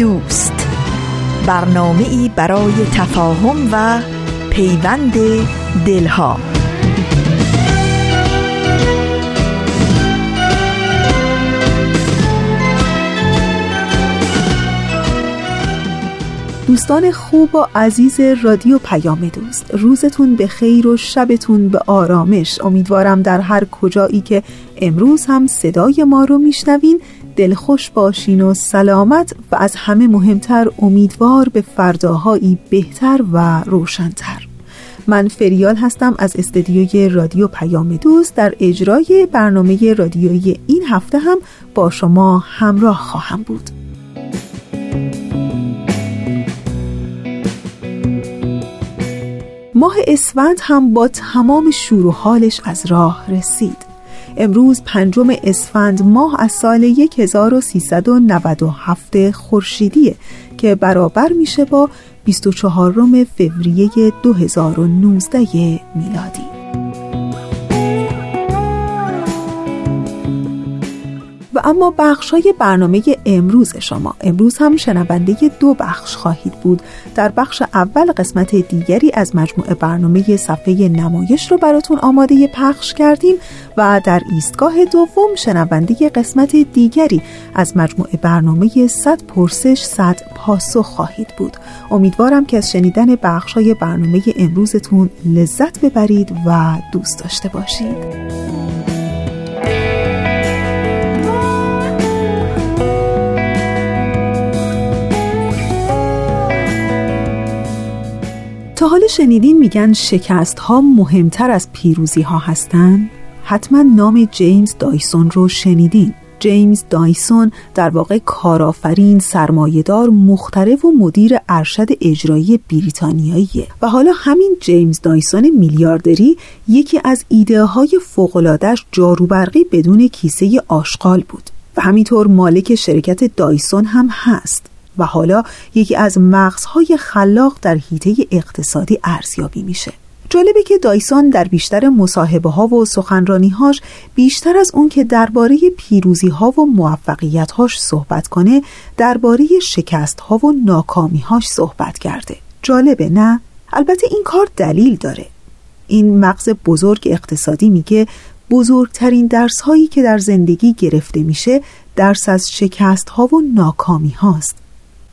دوست. برنامه ای برای تفاهم و پیوند دلها. دوستان خوب و عزیز رادیو پیام دوست روزتون به خیر و شبتون به آرامش. امیدوارم در هر کجایی که امروز هم صدای ما رو میشنوین دلخوش باشین و سلامت و از همه مهمتر امیدوار به فرداهایی بهتر و روشنتر. من فریال هستم از استدیوی رادیو پیام دوست در اجرای برنامه رادیویی این هفته هم با شما همراه خواهم بود. ماه اسفند هم با تمام شور حالش از راه رسید. امروز پنجم اسفند ماه از سال 1397 خورشیدیه که برابر میشه با 24 فوریه 2019 میلادی. اما بخش های برنامه امروز شما. امروز هم شنونده دو بخش خواهید بود. در بخش اول قسمت دیگری از مجموعه برنامه صفحه نمایش رو براتون آماده پخش کردیم و در ایستگاه دوم شنونده قسمت دیگری از مجموعه برنامه 100 پرسش 100 پاسخ خواهید بود. امیدوارم که از شنیدن بخش های برنامه امروزتون لذت ببرید و دوست داشته باشید. تا حال شنیدین میگن شکست ها مهمتر از پیروزی ها هستن؟ حتما نام جیمز دایسون رو شنیدین. جیمز دایسون در واقع کارآفرین سرمایهدار مخترع و مدیر ارشد اجرایی بریتانیاییه. و حالا همین جیمز دایسون میلیاردری یکی از ایده های فوقلادش جاروبرقی بدون کیسه آشغال بود. و همینطور مالک شرکت دایسون هم هست. و حالا یکی از مغزهای خلاق در حیطه اقتصادی ارزیابی میشه. جالبه که دایسون در بیشتر مصاحبه ها و سخنرانی هاش بیشتر از اون که درباره پیروزی ها و موفقیت هاش صحبت کنه درباره شکست ها و ناکامی هاش صحبت کرده. جالبه نه؟ البته این کار دلیل داره. این مغز بزرگ اقتصادی میگه بزرگترین درس هایی که در زندگی گرفته میشه درس از شکست ها و ناکامی هاست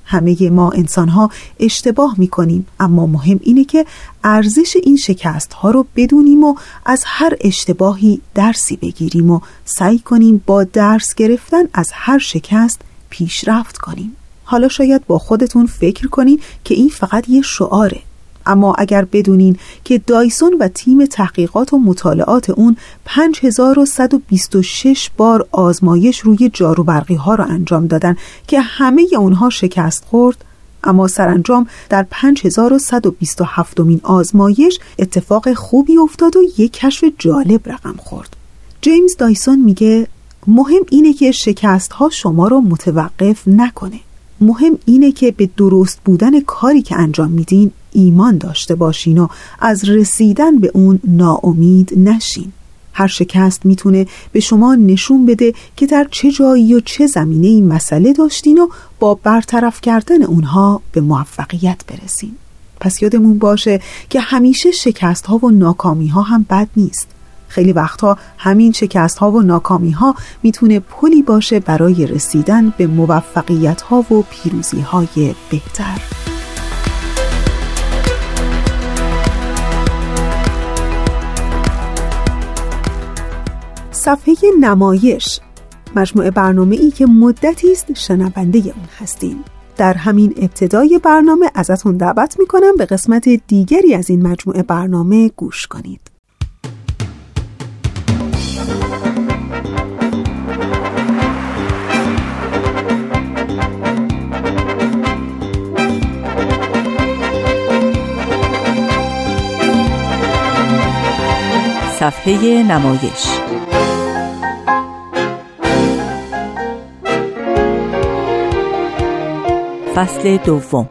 همه ما انسان ها اشتباه می کنیم اما مهم اینه که ارزش این شکست ها رو بدونیم و از هر اشتباهی درسی بگیریم و سعی کنیم با درس گرفتن از هر شکست پیشرفت کنیم. حالا شاید با خودتون فکر کنین که این فقط یه شعاره. اما اگر بدونین که دایسون و تیم تحقیقات و مطالعات اون 5126 بار آزمایش روی جاروبرقی ها را انجام دادن که همه اونها شکست خورد اما سرانجام در 5127 مین آزمایش اتفاق خوبی افتاد و یک کشف جالب رقم خورد. جیمز دایسون میگه مهم اینه که شکست ها شما رو متوقف نکنه. مهم اینه که به درست بودن کاری که انجام میدین ایمان داشته باشین و از رسیدن به اون ناامید نشین. هر شکست می‌تونه به شما نشون بده که در چه جایی و چه زمینه این مسئله داشتین و با برطرف کردن اونها به موفقیت برسین. پس یادمون باشه که همیشه شکست ها و ناکامی ها هم بد نیست. خیلی وقتها همین شکست ها و ناکامی ها می‌تونه پلی باشه برای رسیدن به موفقیت ها و پیروزی های بهتر. صفحه نمایش مجموعه برنامه ای که مدتی است شنونده اون هستیم. در همین ابتدای برنامه ازتون دعوت می‌کنم به قسمت دیگری از این مجموعه برنامه گوش کنید. صفحه نمایش. فصل دوم.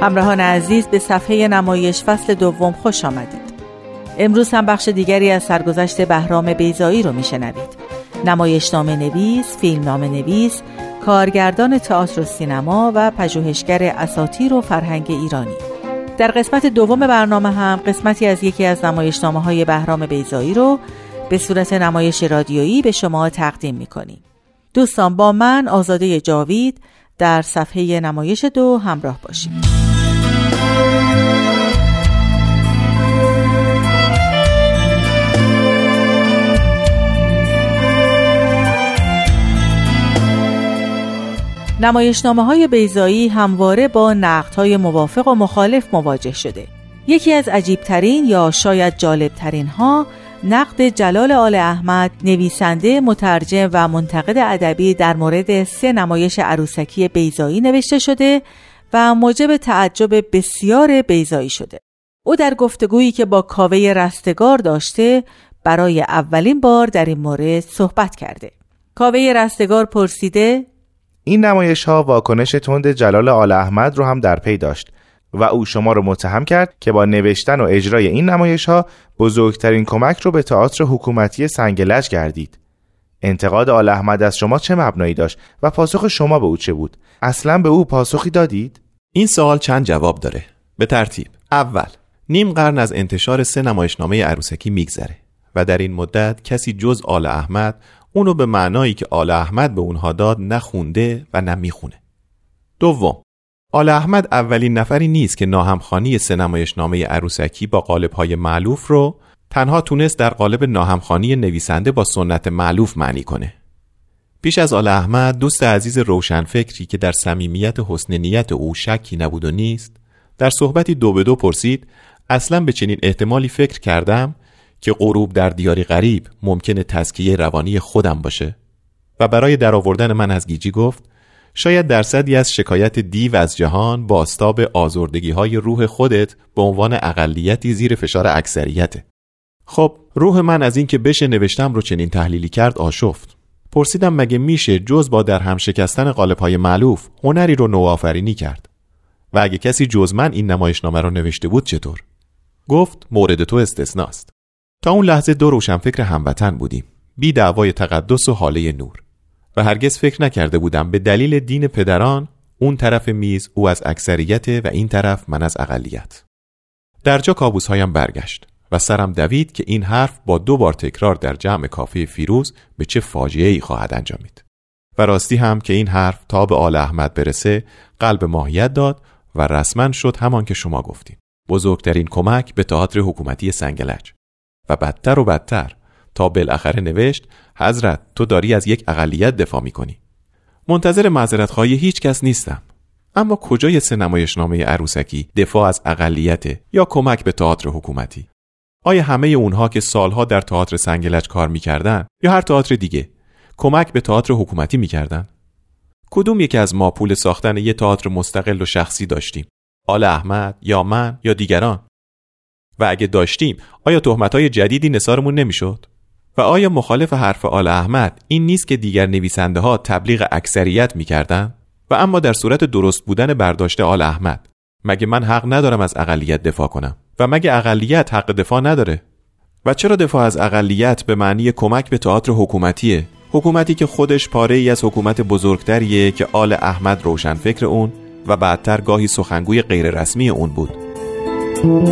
همراهان عزیز به صفحه نمایش فصل دوم خوش آمدید. امروز هم بخش دیگری از سرگذشت بهرام بیزایی رو میشنوید. نمایشنامه نویس، فیلمنامه نویس، کارگردان تئاتر و سینما و پژوهشگر اساطیر و فرهنگ ایرانی. در قسمت دوم برنامه هم قسمتی از یکی از نمایشنامه های بهرام بیزایی رو به صورت نمایش رادیویی به شما تقدیم می‌کنیم. دوستان با من آزاده جاوید در صفحه نمایش دو همراه باشید. نمایشنامه های بیزایی همواره با نقد های موافق و مخالف مواجه شده. یکی از عجیبترین یا شاید جالبترین ها نقد جلال آل احمد نویسنده مترجم و منتقد ادبی در مورد سه نمایش عروسکی بیزایی نوشته شده و موجب تعجب بسیار بیزایی شده. او در گفتگویی که با کاوه رستگار داشته برای اولین بار در این مورد صحبت کرده. کاوه رستگار پرسیده این نمایش ها واکنش تند جلال آل احمد رو هم در پی داشت و او شما رو متهم کرد که با نوشتن و اجرای این نمایش ها بزرگترین کمک رو به تئاتر حکومتی سنگلج کردید. انتقاد آل احمد از شما چه مبنایی داشت و پاسخ شما به او چه بود؟ اصلا به او پاسخی دادید؟ این سوال چند جواب داره. به ترتیب. اول، نیم قرن از انتشار سه نمایشنامه عروسکی میگذره و در این مدت کسی جز آل احمد اونو به معنایی که آل احمد به اونها داد نخونده و نمی‌خونه. دوم آل احمد اولین نفری نیست که ناهمخانی نامه عروسکی با های معلوف رو تنها تونست در قالب ناهمخانی نویسنده با سنت معلوف معنی کنه. پیش از آل احمد دوست عزیز روشنفکری که در صمیمیت حسن نیت او شکی نبود و نیست در صحبتی دو به دو پرسید اصلا به چنین احتمالی فکر کردم که غروب در دیاری غریب ممکنه تزکیه روانی خودم باشه؟ و برای درآوردن من از گیجی گفت شاید درصدی از شکایت دیو از جهان با استاب آزردگی های روح خودت به عنوان اقلیتی زیر فشار اکثریته. خب روح من از اینکه بشه نوشتم رو چنین تحلیلی کرد آشفت. پرسیدم مگه میشه جز با در هم شکستن قالب های معلوف هنری رو نوآفرینی کرد؟ و اگه کسی جز من این نمایشنامه رو نوشته بود چطور؟ گفت مورد تو استثناست. اون لحظه دو روشنفکر هموطن بودیم. بی دعوای تقدس و حاله نور. و هرگز فکر نکرده بودم به دلیل دین پدران اون طرف میز او از اکثریت و این طرف من از اقلیت. در جا کابوس هایم برگشت و سرم دوید که این حرف با دو بار تکرار در جمع کافی فیروز به چه فاجعه ای خواهد انجامید. و راستی هم که این حرف تا به آل احمد برسه قلب ماهیت داد و رسما شد همان که شما گفتیم. بزرگترین کمک به تئاتر حکومتی سنگلج. و بدتر و بدتر. تا بالاخره نوشت حضرت تو داری از یک اقلیت دفاع می‌کنی. منتظر معذرت خواهی هیچ کس نیستم. اما کجای سه نمایشنامه عروسکی دفاع از اقلیت یا کمک به تئاتر حکومتی؟ آیا همه اونها که سالها در تئاتر سنگلج کار می‌کردن یا هر تئاتر دیگه کمک به تئاتر حکومتی می‌کردن؟ کدوم یکی از ما پول ساختن یه تئاتر مستقل و شخصی داشتیم؟ آل احمد یا من یا دیگران؟ و اگه داشتیم آیا های جدیدی نثارمون نمی‌شد؟ و آیا مخالف حرف آل احمد این نیست که دیگر نویسنده ها تبلیغ اکثریت می‌کردن؟ و اما در صورت درست بودن برداشت آل احمد مگه من حق ندارم از اقلیت دفاع کنم؟ و مگه اقلیت حق دفاع نداره؟ و چرا دفاع از اقلیت به معنی کمک به تئاتر حکومتیه؟ حکومتی که خودش پاره ای از حکومت بزرگتریه که آل احمد روشن فکر اون و بعدتر گاهی سخنگوی غیررسمی اون بود. سوم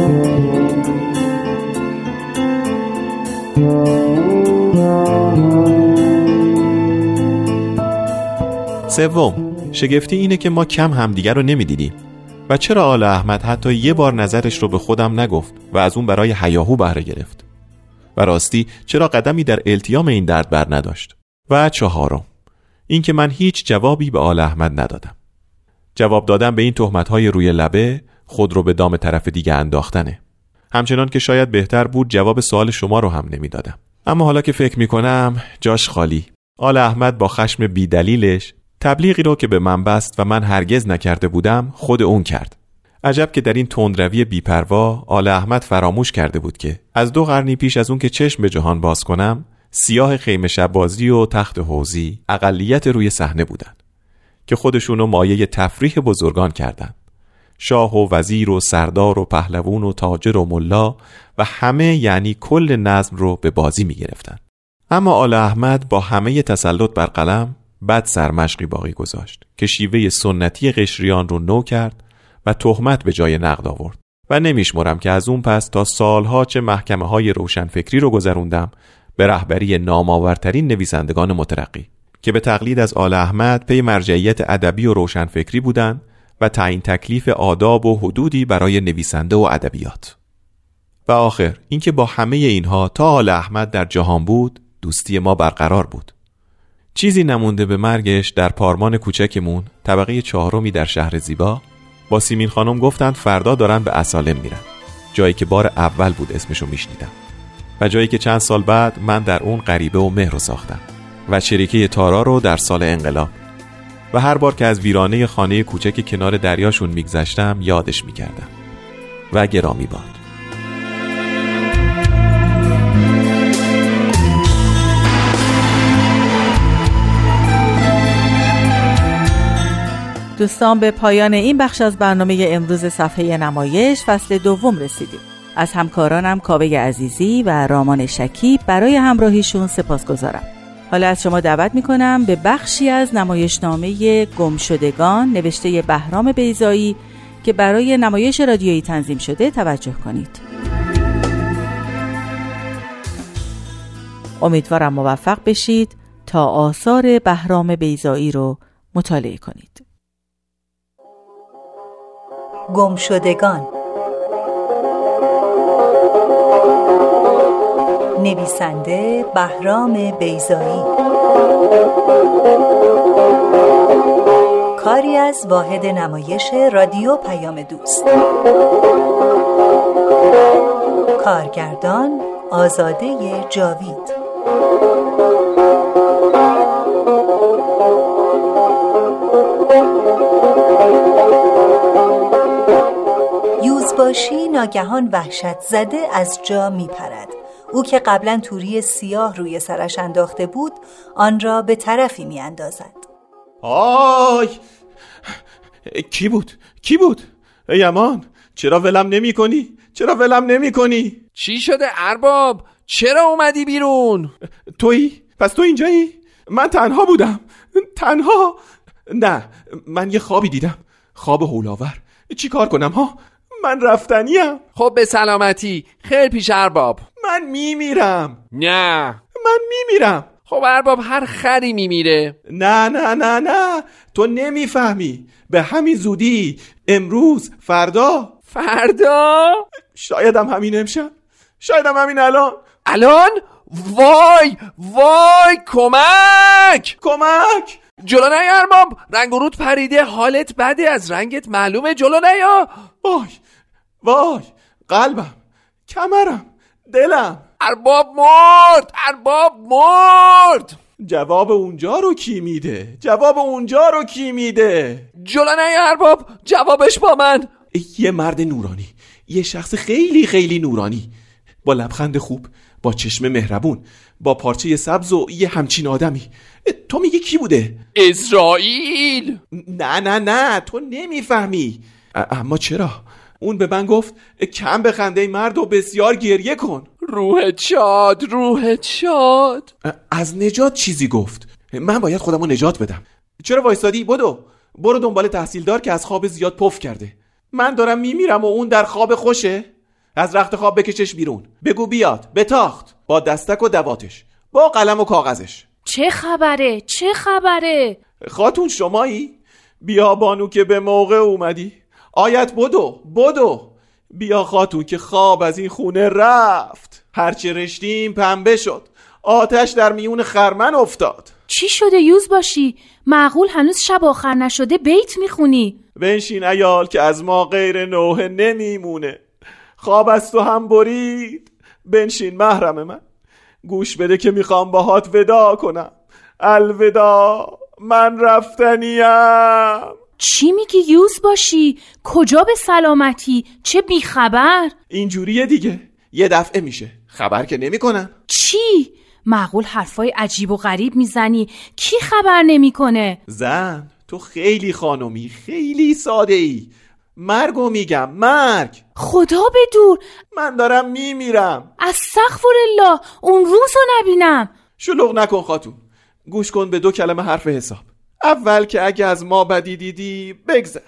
شگفتی اینه که ما کم همدیگر رو نمی‌دیدیم. و چرا آل احمد حتی یه بار نظرش رو به خودم نگفت و از اون برای حیاهو بهره گرفت؟ و راستی چرا قدمی در التیام این درد بر نداشت؟ و چهارم اینکه من هیچ جوابی به آل احمد ندادم. جواب دادن به این تهمت های روی لبه خود رو به دام طرف دیگه انداختنه. همچنان که شاید بهتر بود جواب سوال شما رو هم نمی‌دادم. اما حالا که فکر می‌کنم جاش خالی. آل احمد با خشم بیدلیلش تبلیغی رو که به من بست و من هرگز نکرده بودم خود اون کرد. عجب که در این تندروی بیپروا آل احمد فراموش کرده بود که از دو قرنی پیش از اون که چشم به جهان باز کنم سیاه خیمه شبازی و تخت حوزی اقلیت روی صحنه بودند که خودشونو مایه تفریح بزرگان کردند شاه و وزیر و سردار و پهلوون و تاجر و ملا و همه یعنی کل نظم رو به بازی می گرفتن. اما آل احمد با همه تسلط بر قلم بد سرمشقی باقی گذاشت که شیوه سنتی قشریان رو نو کرد و تهمت به جای نقد آورد و نمیشمرم که از اون پس تا سالها چه محکمه های روشنفکری رو گذروندم به رهبری نامآورترین نویسندگان مترقی که به تقلید از آل احمد پی مرجعیت ادبی و روشنفکری بودند تعیین تکلیف آداب و حدودی برای نویسنده و ادبیات. و آخر اینکه با همه اینها تا آل احمد در جهان بود دوستی ما برقرار بود. چیزی نمونده به مرگش در پارمان کوچکمون طبقه چهارمی در شهر زیبا با سیمین خانم گفتند فردا دارن به اسالم میرن. جایی که بار اول بود اسمشو میشنیدم. و جایی که چند سال بعد من در اون غریبه و مهر رو ساختم. و شریکه تارا رو در سال انقلاب و هر بار که از ویرانه خانه کوچک کنار دریاشون میگذشتم یادش می‌کردم. و گرامی باد. دوستان به پایان این بخش از برنامه امروز صفحه نمایش فصل دوم رسیدیم. از همکارانم کاوه عزیزی و رامان شکیب برای همراهیشون سپاس گذارم حالا از شما دعوت می‌کنم به بخشی از نمایشنامه گمشدگان نوشته بهرام بیزایی که برای نمایش رادیویی تنظیم شده توجه کنید. امیدوارم موفق بشید تا آثار بهرام بیزایی رو مطالعه کنید. گمشدگان نویسنده بهرام بیزایی کاری از واحد نمایش رادیو پیام دوست. کارگردان آزاده جاوید. یوزباشی ناگهان وحشت زده از جا می پرد. او که قبلا توری سیاه روی سرش انداخته بود آن را به طرفی می اندازد آی کی بود؟ کی بود؟ ای امان چرا ولم نمی کنی؟ چرا ولم نمی کنی؟ چی شده ارباب؟ چرا اومدی بیرون؟ تویی؟ پس تو اینجایی؟ من تنها بودم تنها نه من یه خوابی دیدم خواب هولاور چی کار کنم ها؟ من رفتنیم خب به سلامتی خیلی پیش ارباب من میمیرم. نه. من میمیرم. خب ارباب هر خری میمیره. نه نه نه نه. تو نمی‌فهمی. به همین زودی امروز فردا. فردا؟ شایدم همین امشب. شایدم همین الان. الان؟ وای وای کمک! کمک! جلو نیا ارباب. رنگ و رود پریده حالت بده. از رنگت معلومه. جلو نیا. وای وای. قلبم کمرم. دلم. ارباب مرد ارباب مرد. جواب اونجا رو کی میده؟ جواب اونجا رو کی میده؟ جلو نیا ارباب جوابش با من. یه مرد نورانی. یه شخص خیلی خیلی نورانی. با لبخند خوب با چشم مهربون با پارچه سبز و یه همچین آدمی. تو میگی کی بوده؟ اسرائیل. نه نه نه تو نمی‌فهمی. اما چرا؟ اون به من گفت کم بخنده مرد و بسیار گریه کن. روح چاد روح چاد. از نجات چیزی گفت. من باید خودمو نجات بدم. چرا وایستادی بدو. برو دنبال تحصیلدار که از خواب زیاد پف کرده. من دارم میمیرم و اون در خواب خوشه. از رخت خواب بکشش بیرون. بگو بیاد. به تاخت با دستک و دواتش. با قلم و کاغذش. چه خبره؟ چه خبره؟ خاتون شمایی؟ بیا بانو که به موقع اومدی. آیت بدو بدو. بیا خاتون که خواب از این خونه رفت. هرچه رشتیم پنبه شد. آتش در میون خرمن افتاد. چی شده یوز باشی؟ معقول هنوز شب آخر نشده بیت می‌خونی؟ بنشین ایال که از ما غیر نوه نمیمونه. خواب از تو هم برید. بنشین محرم من. گوش بده که می‌خوام باهات ودا کنم. الودا من رفتنیم. چی میگی یوز باشی؟ کجا به سلامتی؟ چه بیخبر؟ اینجوریه دیگه. یه دفعه میشه. خبر که نمی‌کنن چی؟ معقول حرفای عجیب و غریب می‌زنی؟ کی خبر نمی‌کنه؟ زن تو خیلی خانمی خیلی ساده ای مرگو میگم مرگ. خدا به دور. من دارم میمیرم. از سخفر الله اون روزو نبینم. شلوغ نکن خاتون. گوش کن به دو کلمه حرف حساب. اول که اگه از ما بدی دیدی بگذر.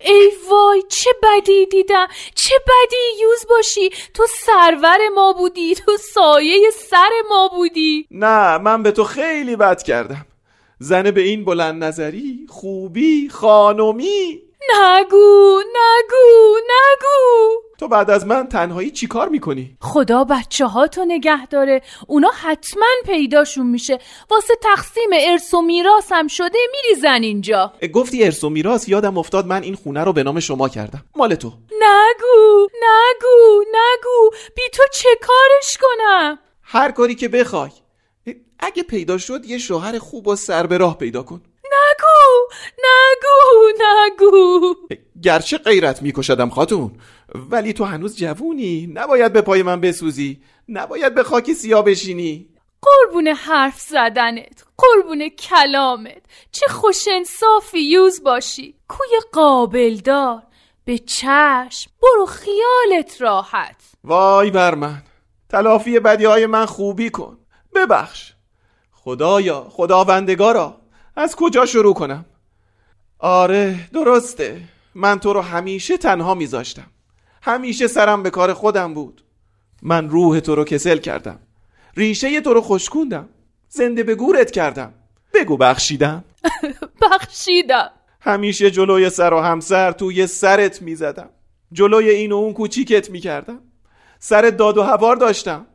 ای وای چه بدی دیدم؟ چه بدی یوز باشی؟ تو سرور ما بودی تو سایه سر ما بودی. نه من به تو خیلی بد کردم. زن به این بلند نظری خوبی خانومی نگو نگو نگو. تو بعد از من تنهایی چی کار می‌کنی؟ خدا بچه ها تو نگه داره. اونا حتما پیداشون میشه. واسه تقسیم ارث و میراث هم شده میریزن اینجا. گفتی ارث و میراث یادم افتاد من این خونه رو به نام شما کردم. مال تو. نگو نگو نگو. بی تو چه کارش کنم؟ هر کاری که بخوای. اگه پیدا شد یه شوهر خوب و سر به راه پیدا کن. نگو نگو نگو. گرچه غیرت میکشدم خاتون ولی تو هنوز جوونی. نباید به پای من بسوزی. نباید به خاکی سیاه بشینی. قربون حرف زدنت قربون کلامت. چه خوش انصافی یوز باشی. کوی قابل دار به چشم. برو خیالت راحت. وای بر من. تلافی بدی های من خوبی کن. ببخش. خدایا خداوندگارا. از کجا شروع کنم؟ آره درسته. من تو رو همیشه تنها میذاشتم. همیشه سرم به کار خودم بود. من روح تو رو کسل کردم. ریشه تو رو خشکوندم. زنده به گورت کردم. بگو بخشیدم. بخشیدم. همیشه جلوی سر و همسر توی سرت می‌زدم. جلوی این و اون کوچیکت می‌کردم. سر داد و هوار داشتم.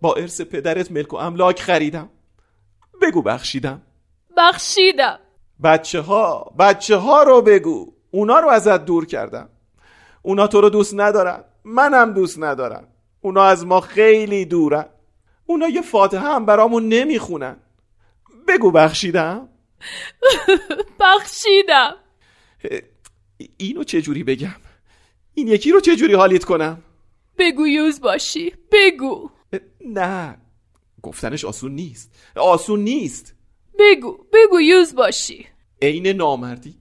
با ارث پدرت ملک و املاک خریدم. بگو بخشیدم. بخشیدم. بچه ها بچه ها رو بگو. اونا رو ازت دور کردم. اونا تو رو دوست ندارن. منم دوست ندارم. اونا از ما خیلی دورن. اونا یه فاتحه هم برامون نمی‌خونن. بگو بخشیدم. بخشیدم. اینو چجوری بگم؟ این یکی رو چجوری حالیت کنم؟ بگو یوز باشی. بگو. نه. گفتنش آسون نیست. آسون نیست. بگو بگو یوز باشی. عین نامردی.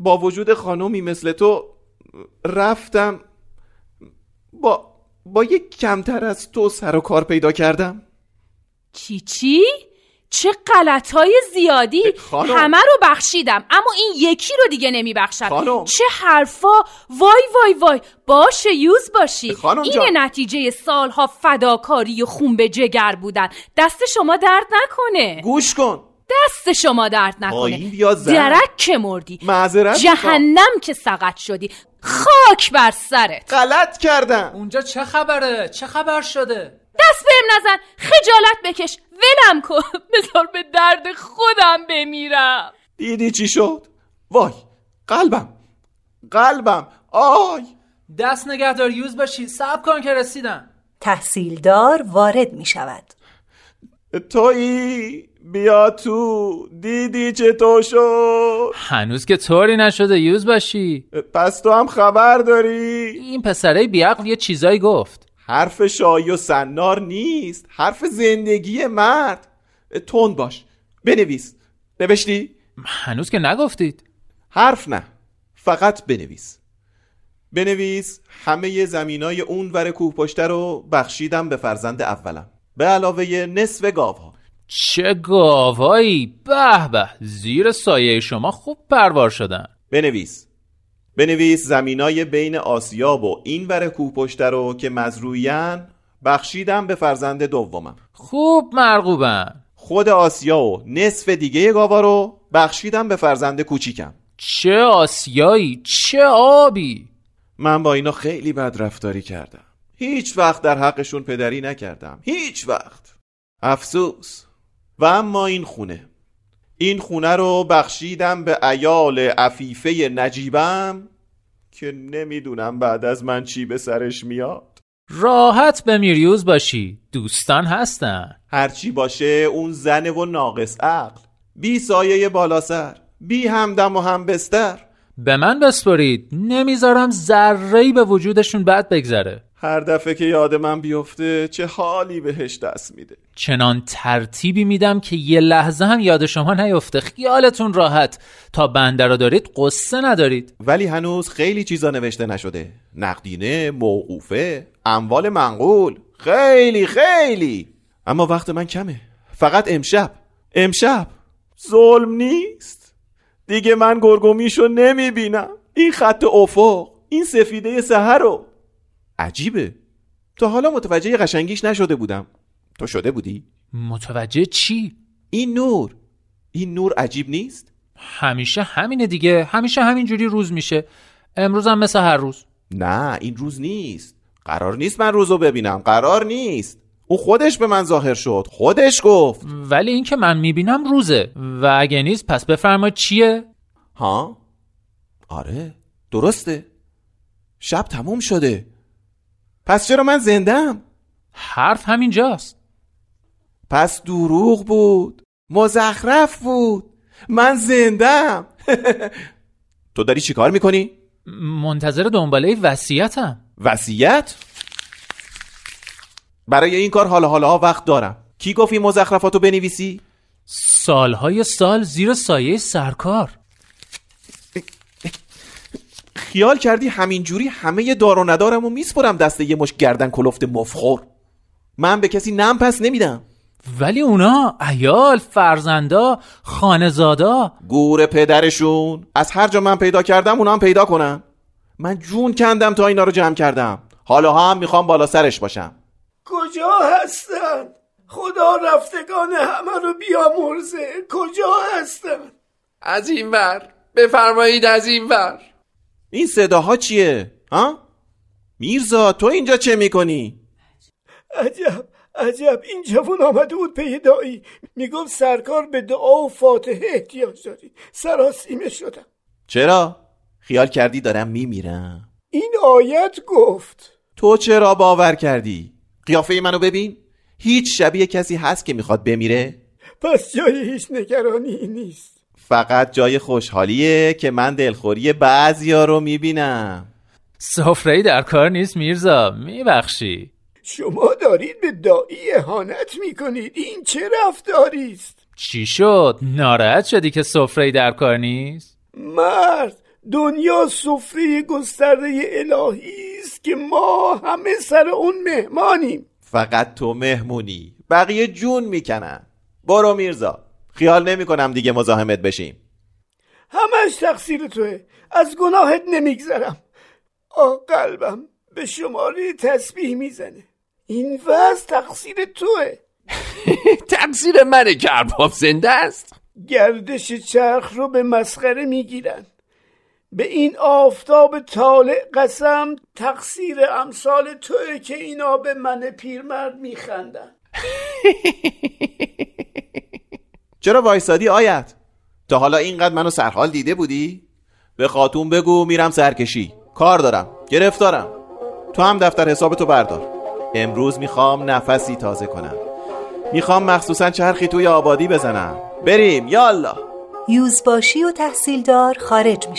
با وجود خانومی مثل تو رفتم با با یک کمتر از تو سر و کار پیدا کردم. چی چی؟ چه غلط های زیادی خانم. همه رو بخشیدم اما این یکی رو دیگه نمی بخشم خانم. چه حرفا. وای وای وای. باشه یوز باشی. خانم این. نتیجه سالها فداکاری و خون به جگر بودن. دست شما درد نکنه. گوش کن. دست شما درد نکنه. درک که مردی. معذرت. جهنم که سقط شدی. خاک بر سرت. غلط کردم. اونجا چه خبره؟ چه خبر شده؟ دست بهم نزن. خجالت بکش. ولم کن. بذار به درد خودم بمیرم. دیدی چی شد؟ وای قلبم. قلبم. آی. دست نگهدار یوز باشی صبر کن که رسیدم. تحصیلدار وارد می شود تویی. بیا تو دیدی چطور شد؟ هنوز که طوری نشده یوز باشی. پس تو هم خبر داری؟ این پسره بیعقل یه چیزایی گفت. حرف شایی و سنار نیست حرف زندگی مرد. تند باش بنویس. نوشتی؟ هنوز که نگفتید. حرف نه فقط بنویس. بنویس همه زمینای اون ور کوه پشته رو بخشیدم به فرزند اولم. به علاوه نصف گاوها. چه گاوایی به به زیر سایه شما خوب پروار شدن. بنویس. بنویس زمینای بین آسیاب و این ور کوه پشته رو که مزرویان بخشیدم به فرزند دومم. خوب مرغوبن. خود آسیا و نصف دیگه گاوا رو بخشیدم به فرزند کوچیکم. چه آسیایی؟ چه آبی؟ من با اینا خیلی بد رفتاری کردم. هیچ وقت در حقشون پدری نکردم. هیچ وقت. افسوس. و اما این خونه. این خونه رو بخشیدم به ایال عفیفه نجیبم که نمی‌دونم بعد از من چی به سرش میاد. راحت به میریوز باشی. دوستان هستن. هرچی باشه اون زن و ناقص عقل. بی سایه بالا سر. بی همدم و هم بستر. به من بسپرید. نمی‌ذارم ذره‌ای به وجودشون بد بگذره. هر دفعه که یاد من بیفته چه حالی بهش دست میده. چنان ترتیبی میدم که یه لحظه هم یاد شما نیفته. خیالتون راحت. تا بنده را دارید قصه ندارید. ولی هنوز خیلی چیزا نوشته نشده. نقدینه موقوفه اموال منقول. خیلی خیلی. اما وقت من کمه. فقط امشب. امشب. ظلم نیست. دیگه من گرگومیشو نمی‌بینم. این خط افق این سفیده سهر رو عجیبه. تا حالا متوجه قشنگیش نشده بودم. تو شده بودی؟ متوجه چی؟ این نور. این نور عجیب نیست؟ همیشه همینه دیگه. همیشه همینجوری روز میشه. امروز هم مثل هر روز. نه این روز نیست. قرار نیست من روزو ببینم. قرار نیست. او خودش به من ظاهر شد. خودش گفت. ولی این که من می‌بینم روزه. و اگه نیست پس بفرما چیه؟ ها؟ آره. درسته. شب تموم شده. پس چرا من زندم؟ حرف همینجاست پس دروغ بود مزخرف بود من زندم تو داری چی کار می‌کنی؟ منتظر دنباله وسیعتم وسیعت؟ برای این کار حالا حالا وقت دارم کی گفت این مزخرفاتو بنویسی؟ سالهای سال زیر سایه سرکار خیال کردی همینجوری همه دار و ندارم و میسپرم دست یه مش گردن کلفت مفخور؟ من به کسی نم پس نمیدم. ولی اونا ایال فرزندا خانزادا. گور پدرشون. از هر جا من پیدا کردم اونا هم پیدا کنم من جون کندم تا اینا رو جمع کردم. حالا هم می‌خوام بالا سرش باشم. کجا هستن؟ خدا رفتگان همه رو بیامرزه. کجا هستن؟ از این ور. بفرمایید از این ور. این صداها چیه؟ ها؟ میرزا تو اینجا چه می‌کنی؟ عجب عجب این جوان آمده بود پی دایی می‌گفت سرکار به دعا و فاتحه احتیاج داری سراسیمه شدم چرا؟ خیال کردی دارم میمیرم این آیت گفت تو چرا باور کردی؟ قیافه منو ببین هیچ شبیه کسی هست که می‌خواد بمیره؟ پس جای هیچ نگرانی نیست فقط جای خوشحالیه که من دلخوری بعضیا رو می‌بینم. سفره در کار نیست میرزا میبخشی. شما دارید به دایی اهانت می‌کنید. این چه رفتاری است؟ چی شد؟ ناراحت شدی که سفره در کار نیست؟ مرد دنیا سفره گسترده الهی است که ما همه سر اون مهمانیم. فقط تو مهمونی. بقیه جون می‌کنن. برو میرزا. خیال نمی کنم دیگه مزاحمت بشیم. همش تقصیر توه. از گناهت نمیگذرم. آه قلبم به شماره تسبیح می‌زنه. این وضع تقصیر توه. تقصیر منه که ارباب زنده است. گردش چرخ رو به مسخره می‌گیرن. به این آفتاب طالع قسم تقصیر امثال توه که اینا به من پیرمرد میخندن. چرا وایسادی آیت؟ تا حالا اینقدر منو سرحال دیده بودی؟ به خاتون بگو میرم سرکشی. کار دارم. گرفتارم. تو هم دفتر حسابتو بردار. امروز می‌خوام نفسی تازه کنم. می‌خوام مخصوصا چرخی توی آبادی بزنم. بریم. یالا. یوزباشی و تحصیلدار خارج می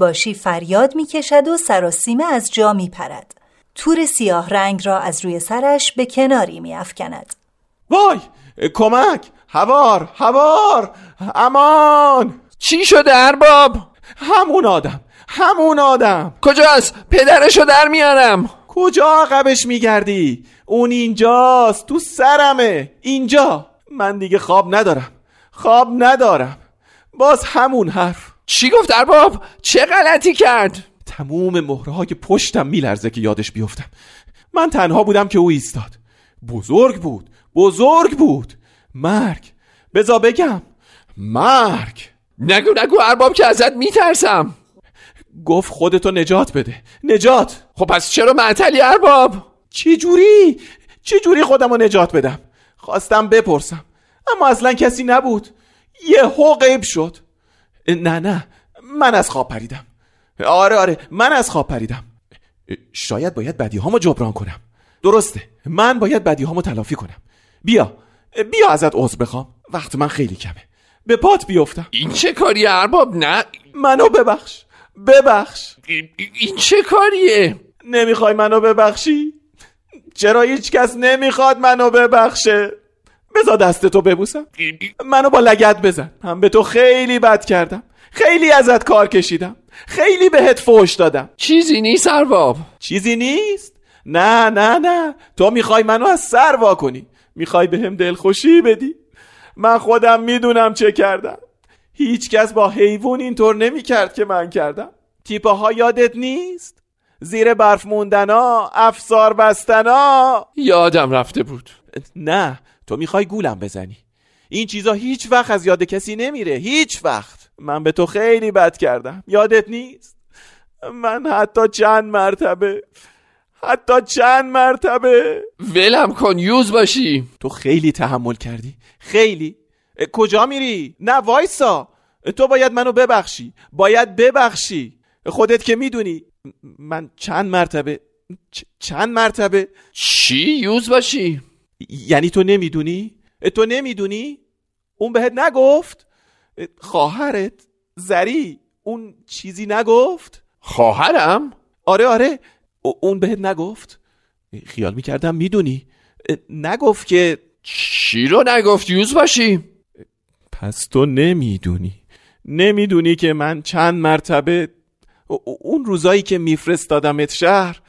شوند. یوزباشی فریاد می کشد و سراسیمه از جا می پرد. تور سیاه رنگ را از روی سرش به کناری می افکند. وای! کمک! هوار! هوار! امان! چی شده ارباب؟ همون آدم! همون آدم! کجاست پدرشو در میارم. کجا عقبش میگردی؟ اون اینجاست تو سرمه. اینجا. من دیگه خواب ندارم. خواب ندارم. باز همون حرف. چی گفت ارباب؟ چه غلطی کرد؟ تموم مهرهای پشتم میلرزه که یادش بیفتم. من تنها بودم که او ایستاد. بزرگ بود بزرگ بود. مرگ. بزا بگم. مرگ. نگو نگو ارباب که ازت میترسم. گفت خودتو نجات بده. نجات. خب پس چرا معطلی ارباب؟ چه جوری؟ چه جوری خودم رو نجات بدم؟ خواستم بپرسم. اما اصلا کسی نبود. یه هو غیب شد. نه نه. من از خواب پریدم. آره آره. من از خواب پریدم. شاید باید بدی هامو جبران کنم. درسته. من باید بدی هامو تلافی کنم. بیا. بیا ازت عذر بخوام. وقت من خیلی کمه. به پات بیفتم. این چه کاری ارباب؟ نه. منو ببخش. ببخش. این چه کاریه؟ نمی‌خوای منو ببخشی؟ چرا هیچ کس نمی‌خواد منو ببخشه؟ بزا دست تو ببوسم. منو با لگت بزن. من به تو خیلی بد کردم. خیلی ازت کار کشیدم. خیلی بهت فوش دادم. چیزی نیست ارباب. چیزی نیست؟ نه نه نه. تو می‌خوای منو از سر وا کنی. می‌خوای به هم دلخوشی بدی. من خودم می‌دونم چه کردم. هیچ کس با حیوان اینطور نمی‌کرد که من کردم. تیپه ها یادت نیست؟ زیر برف موندنا افسار بستنا. یادم رفته بود. نه تو می‌خوای گولم بزنی. این چیزا هیچ وقت از یاد کسی نمیره. هیچ وقت. من به تو خیلی بد کردم. یادت نیست؟ من حتی چند مرتبه حتی چند مرتبه. ولم کن یوز باشی. تو خیلی تحمل کردی. خیلی. کجا میری؟ نه وایسا. تو باید منو ببخشی. باید ببخشی. خودت که می‌دونی. من چند مرتبه چند مرتبه؟ چی؟ یوز باشی. یعنی تو نمی‌دونی؟ تو نمی‌دونی؟ اون بهت نگفت؟ خواهرت زری اون چیزی نگفت؟ خواهرم؟ آره آره. اون بهت نگفت؟ خیال می‌کردم می‌دونی. نگفت که چی رو نگفت یوز باشی؟ پس تو نمی‌دونی. نمی‌دونی که من چند مرتبه اون روزایی که میفرستادمت شهر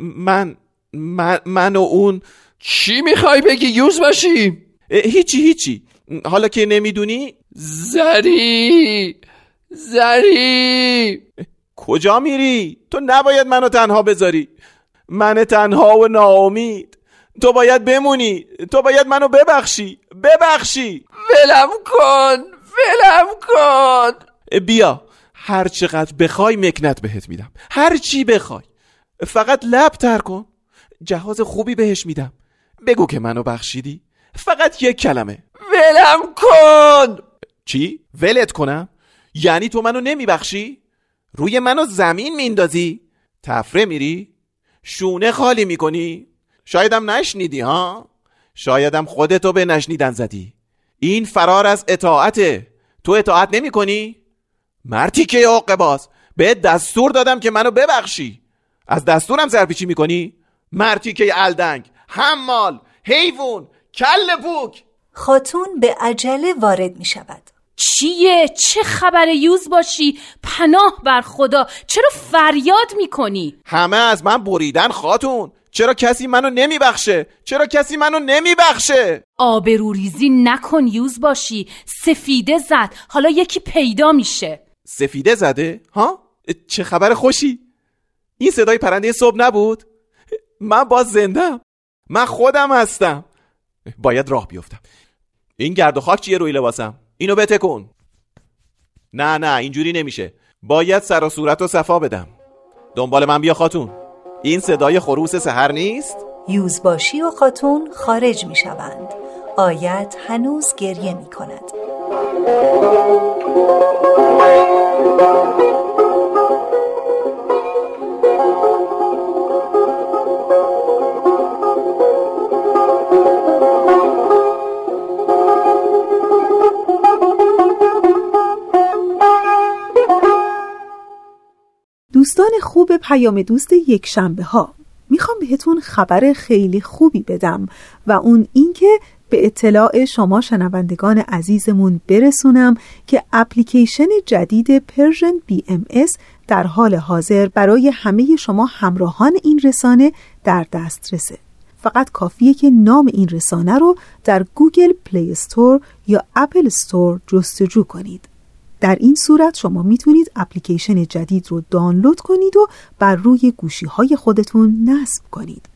من من, من و اون چی می‌خوای بگی یوز باشی؟ هیچی هیچی. حالا که نمی‌دونی؟ زری زری. کجا میری؟ تو نباید منو تنها بذاری. من تنها و ناامید. تو باید بمونی. تو باید منو ببخشی. ببخشی. ولم کن ولم کن. بیا. هر چقدر بخوای مکنت بهت میدم. هر چی بخوای. فقط لب تر کن. جهاز خوبی بهش میدم. بگو که منو بخشیدی فقط یک کلمه ولم کن چی؟ ولت کنم؟ یعنی تو منو نمیبخشی؟ روی منو زمین میندازی؟ تفره میری؟ شونه خالی می‌کنی؟ شایدم نشنیدی ها؟ شایدم خودتو به نشنیدن زدی این فرار از اطاعته تو اطاعت نمی کنی؟ مرتی که حق باز به دستور دادم که منو ببخشی از دستورم زرپیچی می‌کنی؟ مرتی که الدنگ حمال حیوان کل بوک خاتون به عجله وارد می شود چیه؟ چه خبر یوز باشی؟ پناه بر خدا چرا فریاد می‌کنی؟ همه از من بریدن خاتون چرا کسی منو نمیبخشه؟ چرا کسی منو نمیبخشه؟ آبروریزی نکن یوز باشی سفیده زد حالا یکی پیدا میشه سفیده زده؟ ها؟ چه خبر خوشی؟ این صدای پرنده صبح نبود؟ من باز زندم من خودم هستم. باید راه بیفتم. این گرد و خاک چیه روی لباسم؟ اینو بتکن نه نه اینجوری نمیشه. باید سر و صورت و صفا بدم. دنبال من بیا خاتون. این صدای خروس سهر نیست؟ یوزباشی و خاتون خارج می شوند آیت هنوز گریه می کند دوستان خوب پیام دوست یک شنبه ها می‌خوام بهتون خبر خیلی خوبی بدم و اون اینکه به اطلاع شما شنوندگان عزیزمون برسونم که اپلیکیشن جدید Persian BMS در حال حاضر برای همه شما همراهان این رسانه در دسترسه. فقط کافیه که نام این رسانه رو در Google Play Store یا Apple Store جستجو کنید. در این صورت شما می‌تونید اپلیکیشن جدید رو دانلود کنید و بر روی گوشی های خودتون نصب کنید.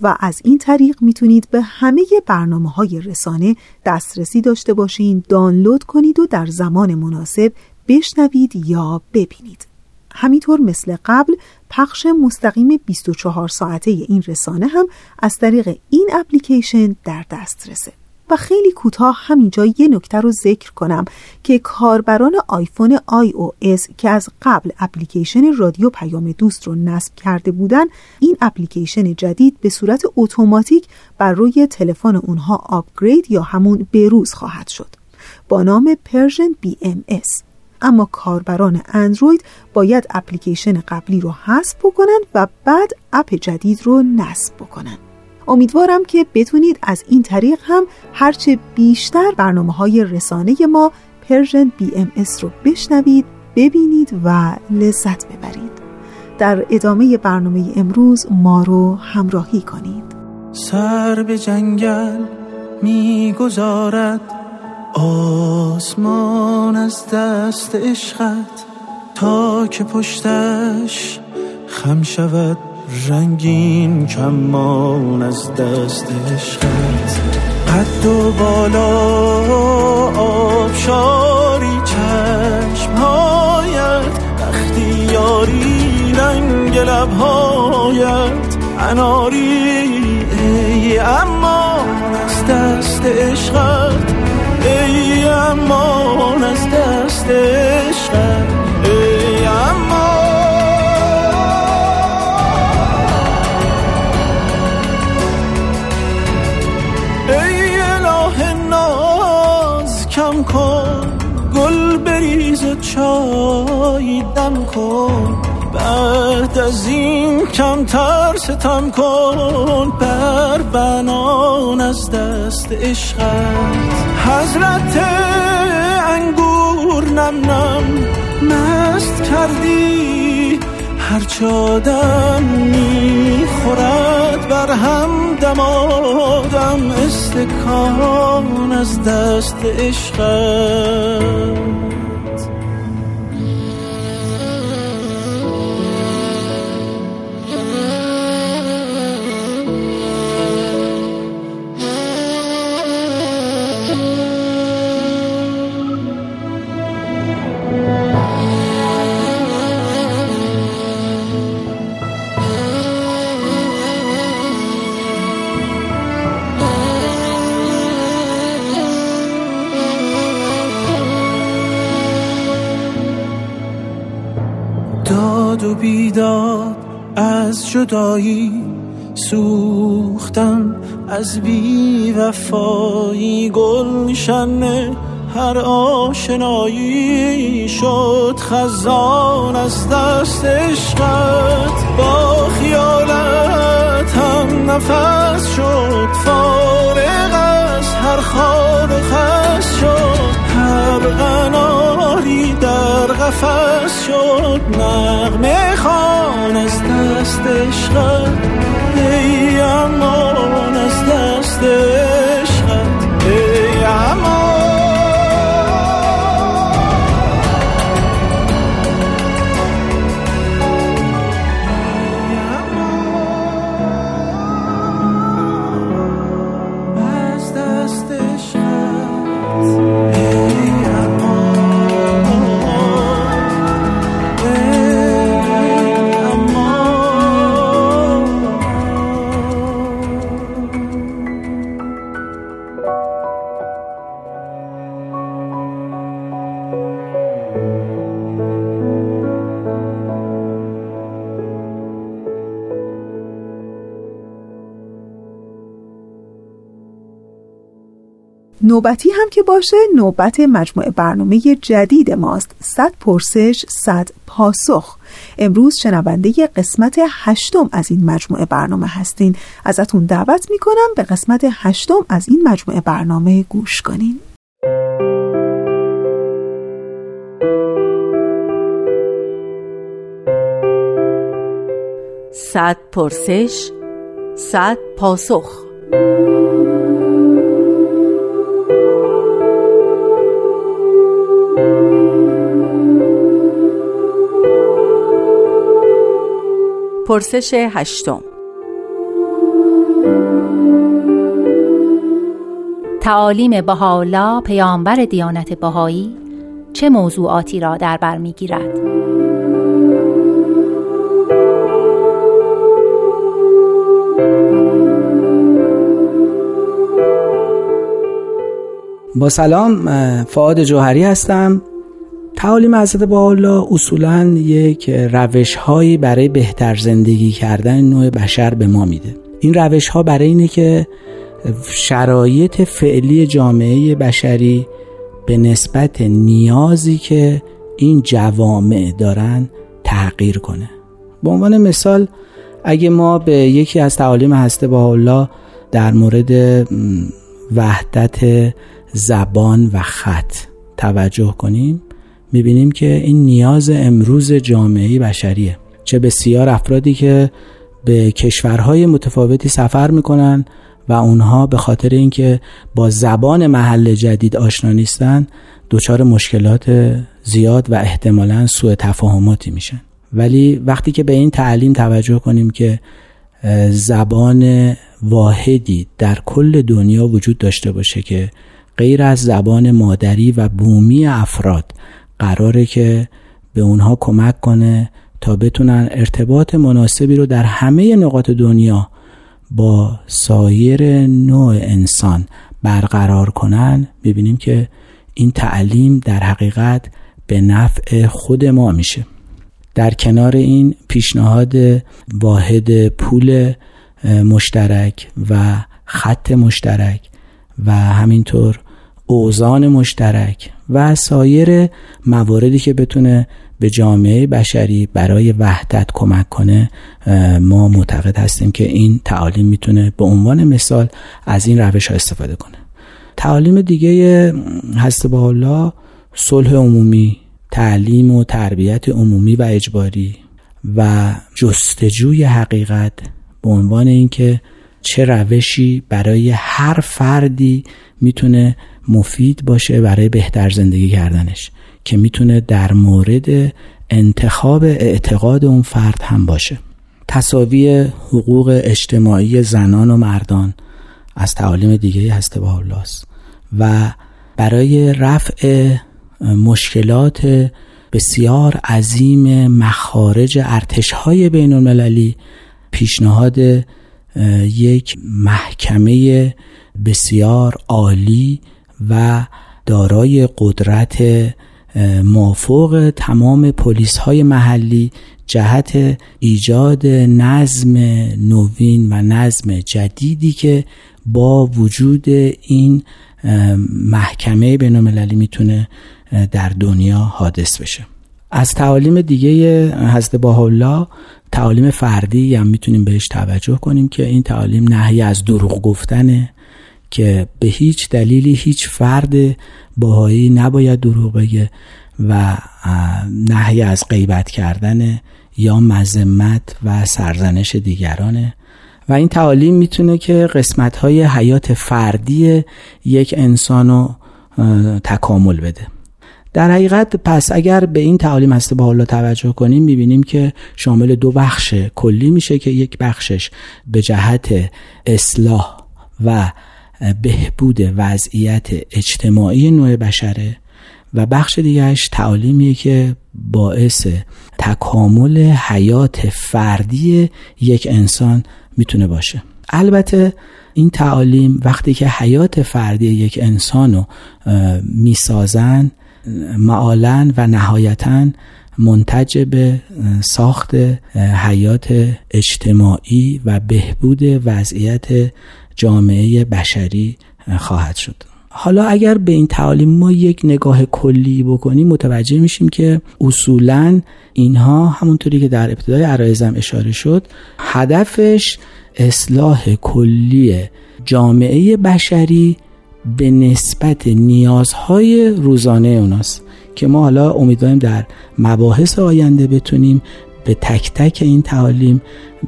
و از این طریق می‌تونید به همه برنامه های رسانه دسترسی داشته باشین دانلود کنید و در زمان مناسب بشنوید یا ببینید. همینطور مثل قبل پخش مستقیم 24 ساعته این رسانه هم از طریق این اپلیکیشن در دسترسه. و خیلی کوتاه همینجا یه نکته رو ذکر کنم که کاربران آیفون iOS که از قبل اپلیکیشن رادیو پیام دوست رو نصب کرده بودن این اپلیکیشن جدید به صورت اتوماتیک بر روی تلفن اونها upgrade یا همون بروز خواهد شد. با نام Persian BMS اما کاربران اندروید باید اپلیکیشن قبلی رو حذف بکنن و بعد اپ جدید رو نصب بکنن. امیدوارم که بتونید از این طریق هم هرچه بیشتر برنامه های رسانه ما Persian BMS رو بشنوید ببینید و لذت ببرید. در ادامه برنامه امروز ما رو همراهی کنید. سر به جنگل می‌گذارد آسمان از دست عشقت تا که پشتش خم شود. رنگین کمان از دست عشقت قد و بالا آبشاری چشمهایت وقتی یاری رنگ لبهایت اناری ای امان از دست عشقت ای امان از دست عشقت. کن بعد از این کمتر ستم کن بر بنان از دست عشقت. حضرت انگور نم نم مست کردی هر آدم می‌خورد بر هم دمادم استکان از دست عشقت. جدایی سوختم از بی وفایی گلشن هر آشنایی. شد خزان از دست عشقت. با خیالت هم نفس شد. فارغ از هر و خست شد. هر غناری در قفس شد نغمه خان از دست عشقت ای امان از دست نوبتی هم که باشه نوبت مجموعه برنامه جدید ماست. صد پرسش صد پاسخ. امروز شنونده قسمت هشتم از این مجموعه برنامه هستین. ازتون دعوت می‌کنم به قسمت هشتم از این مجموعه برنامه گوش کنین. صد پرسش صد پاسخ. پرسش هشتم. تعالیم بهاءالله پیامبر دیانت بهایی چه موضوعاتی را در بر می‌گیرد؟ با سلام فعاد جوهری هستم. تعالیم حضرت با الله اصولا یک روش هایی برای بهتر زندگی کردن نوع بشر به ما میده. این روش ها برای اینه که شرایط فعلی جامعه بشری به نسبت نیازی که این جوامع دارن تغییر کنه. به عنوان مثال اگه ما به یکی از تعالیم هسته با الله در مورد وحدت زبان و خط توجه کنیم می‌بینیم که این نیاز امروز جامعه بشریه. چه بسیار افرادی که به کشورهای متفاوتی سفر می‌کنن و اونها به خاطر اینکه با زبان محل جدید آشنا نیستن دچار مشکلات زیاد و احتمالا سوء تفاهماتی میشن. ولی وقتی که به این تعلیم توجه کنیم که زبان واحدی در کل دنیا وجود داشته باشه که غیر از زبان مادری و بومی افراد قراره که به اونها کمک کنه تا بتونن ارتباط مناسبی رو در همه نقاط دنیا با سایر نوع انسان برقرار کنن. می‌بینیم که این تعلیم در حقیقت به نفع خود ما میشه. در کنار این پیشنهاد واحد پول مشترک و خط مشترک و همینطور اوزان مشترک و سایر مواردی که بتونه به جامعه بشری برای وحدت کمک کنه ما معتقد هستیم که این تعالیم می‌تونه به عنوان مثال از این روش ها استفاده کنه. تعالیم دیگه هست با الله صلح عمومی تعلیم و تربیت عمومی و اجباری و جستجوی حقیقت به عنوان اینکه چه روشی برای هر فردی می‌تونه مفید باشه برای بهتر زندگی کردنش که می‌تونه در مورد انتخاب اعتقاد اون فرد هم باشه. تصاوی حقوق اجتماعی زنان و مردان از تعالیم دیگه هست با الله و برای رفع مشکلات بسیار عظیم مخارج ارتشهای بین المللی پیشنهاد یک محکمه بسیار عالی و دارای قدرت مافوق تمام پلیس های محلی جهت ایجاد نظم نوین و نظم جدیدی که با وجود این محکمه بین المللی می‌تونه در دنیا حادث بشه. از تعالیم دیگه حضرت الله تعالیم فردی هم می‌تونیم بهش توجه کنیم که این تعالیم نهی از دروغ گفتنه که به هیچ دلیلی هیچ فرد باهایی نباید دروغ بگه و نهی از غیبت کردن یا مذمت و سرزنش دیگرانه. و این تعالیم می‌تونه که قسمت های حیات فردی یک انسان رو تکامل بده. در حقیقت پس اگر به این تعالیم هسته با حالا توجه کنیم می‌بینیم که شامل دو بخش کلی میشه که یک بخشش به جهت اصلاح و بهبود وضعیت اجتماعی نوع بشره و بخش دیگرش تعالیمیه که باعث تکامل حیات فردی یک انسان می‌تونه باشه. البته این تعالیم وقتی که حیات فردی یک انسان رو می‌سازن معالا و نهایتا منتج به ساخت حیات اجتماعی و بهبود وضعیت جامعه بشری خواهد شد. حالا اگر به این تعالیم ما یک نگاه کلی بکنیم متوجه میشیم که اصولا اینها همونطوری که در ابتدای عرایزم اشاره شد هدفش اصلاح کلی جامعه بشری به نسبت نیازهای روزانه اوناست که ما حالا امیدواریم در مباحث آینده بتونیم به تک تک این تعالیم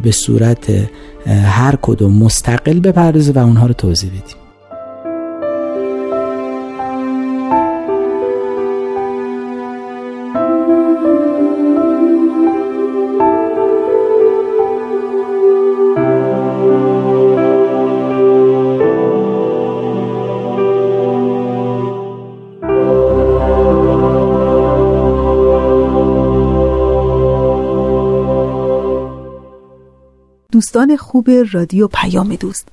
به صورت هر کدوم مستقل بپردازه و اونها رو توضیح بدیم. دوستان خوب رادیو پیام دوست.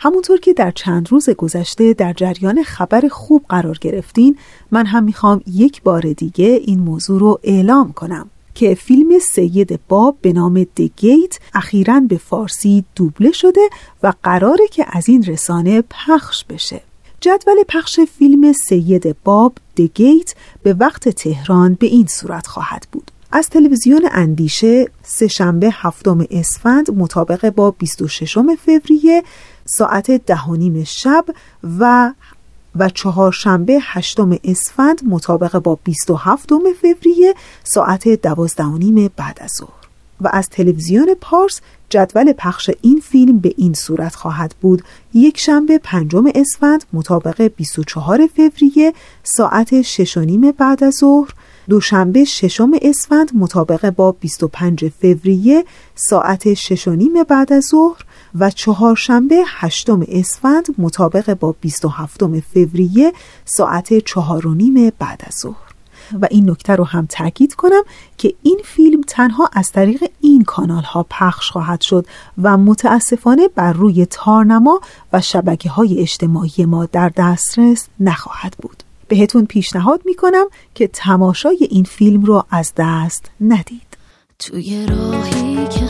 همونطور که در چند روز گذشته در جریان خبر خوب قرار گرفتین من هم می‌خوام یک بار دیگه این موضوع رو اعلام کنم که فیلم سید باب به نام دگیت اخیرا به فارسی دوبله شده و قراره که از این رسانه پخش بشه. جدول پخش فیلم سید باب دگیت به وقت تهران به این صورت خواهد بود. از تلویزیون اندیشه سهشنبه هفتم اسفند مطابق با 26 فوریه ساعت ده شب و و چهارشنبه هشتم اسفند مطابق با 27 فوریه ساعت دوازده بعد از ظهر. و از تلویزیون پارس جدول پخش این فیلم به این صورت خواهد بود. یک شنبه پنجم اسفند مطابق 24 فوریه ساعت شش بعد از ظهر. دوشنبه ششم اسفند مطابق با 25 فوریه ساعت شش بعد از ظهر. و چهارشنبه هشتم اسفند مطابق با 27 فوریه ساعت چهار و نیم بعد از ظهر. و این نکته رو هم تاکید کنم که این فیلم تنها از طریق این کانال ها پخش خواهد شد و متاسفانه بر روی تارنما و شبکه های اجتماعی ما در دسترس نخواهد بود. بهتون پیشنهاد می‌کنم که تماشای این فیلم رو از دست ندید. توی راهی که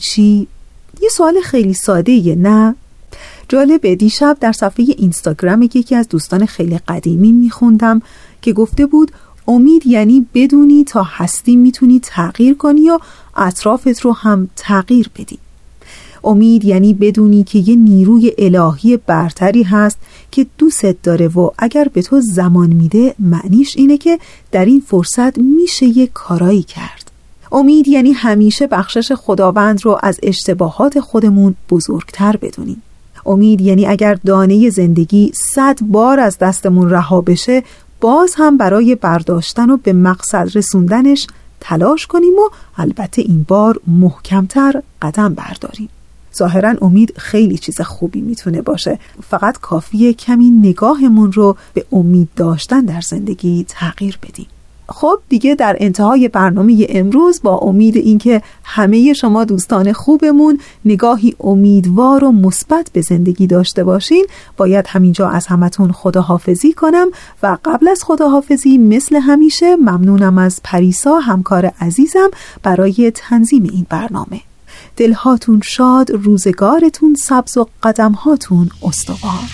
چی؟ یه سوال خیلی ساده یه نه؟ جالبه دیشب در صفحه اینستاگرام یکی از دوستان خیلی قدیمی میخوندم که گفته بود امید یعنی بدونی تا هستی می‌تونی تغییر کنی یا اطرافت رو هم تغییر بدی امید یعنی بدونی که یه نیروی الهی برتری هست که دوست داره و اگر به تو زمان میده معنیش اینه که در این فرصت میشه یه کارایی کرد امید یعنی همیشه بخشش خداوند رو از اشتباهات خودمون بزرگتر بدونیم. امید یعنی اگر دانه زندگی صد بار از دستمون رها بشه باز هم برای برداشتن و به مقصد رسوندنش تلاش کنیم و البته این بار محکمتر قدم برداریم. ظاهرا امید خیلی چیز خوبی می‌تونه باشه. فقط کافیه کمی نگاهمون رو به امید داشتن در زندگی تغییر بدیم. خب دیگه در انتهای برنامه امروز با امید اینکه همه شما دوستان خوبمون نگاهی امیدوار و مثبت به زندگی داشته باشین باید همینجا از همتون خداحافظی کنم و قبل از خداحافظی مثل همیشه ممنونم از پریسا همکار عزیزم برای تنظیم این برنامه. دلهاتون شاد روزگارتون سبز و قدمهاتون استوار.